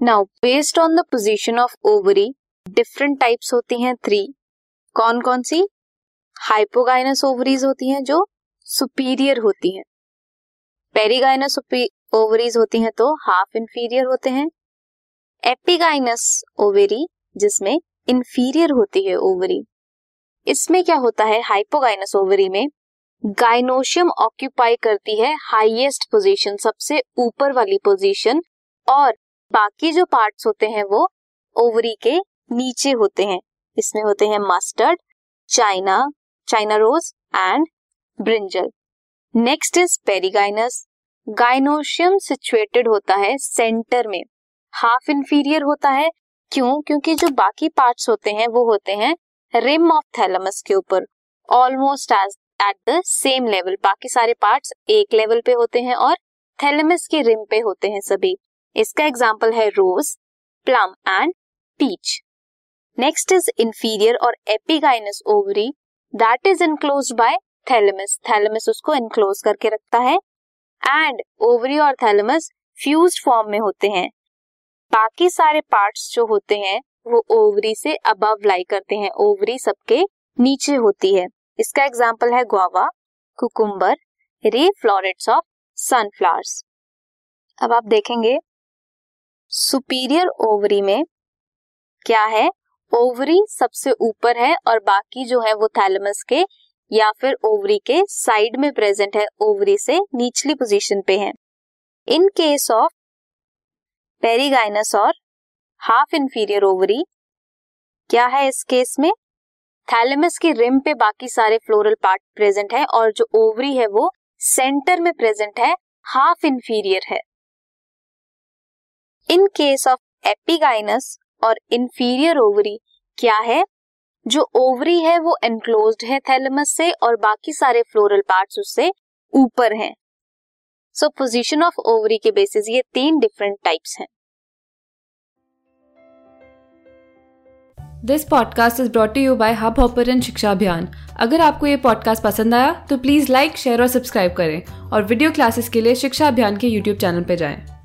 Now based on the position of ovary different types होती हैं three कौन कौन सी? हाइपोगाइनस ओवरीज होती हैं जो सुपीरियर होती हैं. पेरीगाइनस ओवरीज होती हैं तो हाफ़ इंफीरियर होते हैं. एपिगाइनस ओवेरी जिसमें इंफीरियर होती है ओवरी इसमें क्या होता है? हाइपोगाइनस ओवरी में गाइनोशियम ऑक्यूपाई करती है हाईएस्ट पोजीशन सबसे ऊपर वाली पोजीशन और बाकी जो पार्ट्स होते हैं वो ओवरी के नीचे होते हैं। इसमें होते हैं mustard China China rose and brinjal next is perigynous gynoecium situated होता है सेंटर में। हाफ़ इंफीरियर होता है। क्यों? क्योंकि जो बाकी पार्ट्स होते हैं वो होते हैं रिम ऑफ़ थैलमस के ऊपर। Almost as at the same level बाकी सारे पार्ट्स एक लेवल पे होते हैं और थैलमस के रिम पे होते हैं सभी। इसका एग्ज़ाम्पल है rose plum and peach next is inferior और epigynous ovary that is enclose by thalamus thalamus उसको इनक्लोज करके रखता है. एंड ओवरी और थैलेमस फ्यूज फॉर्म में होते हैं. बाकी सारे पार्ट्स जो होते हैं, वो ओवरी से अबव लाई करते हैं. ओवरी सबके नीचे होती है. इसका एग्ज़ाम्पल है guava cucumber ray florets of sunflowers अब आप देखेंगे सुपीरियर ओवरी में क्या है? ओवरी सबसे ऊपर है और बाकी जो है वो थैलमस के या फिर ओवरी के साइड में प्रेजेंट है, ओवरी से निचली पोजीशन पे है। इन केस ऑफ़ पेरीगाइनस और हाफ़ इंफीरियर ओवरी, क्या है इस केस में? थैलेमस की रिम पे बाकी सारे फ्लोरल पार्ट प्रेजेंट है और जो ओवरी है वो सेंटर में प्रेजेंट है, हाफ़ इंफीरियर है। इन केस ऑफ़ एपिगाइनस और इंफीरियर ओवरी क्या है? जो ओवरी है वो एनक्लोज्ड है थैलेमस से और बाकी सारे फ्लोरल पार्ट्स उससे ऊपर हैं। सो पोजीशन ऑफ़ ओवरी के बेसिस ये तीन डिफरेंट टाइप्स हैं। This podcast is brought you by Hubhopper Shiksha Abhiyan अगर आपको ये पॉडकास्ट पसंद आया तो प्लीज़ लाइक शेयर और सब्सक्राइब करें और वीडियो क्लासेस के लिए शिक्षा अभियान के यूट्यूब चैनल पर जाएँ।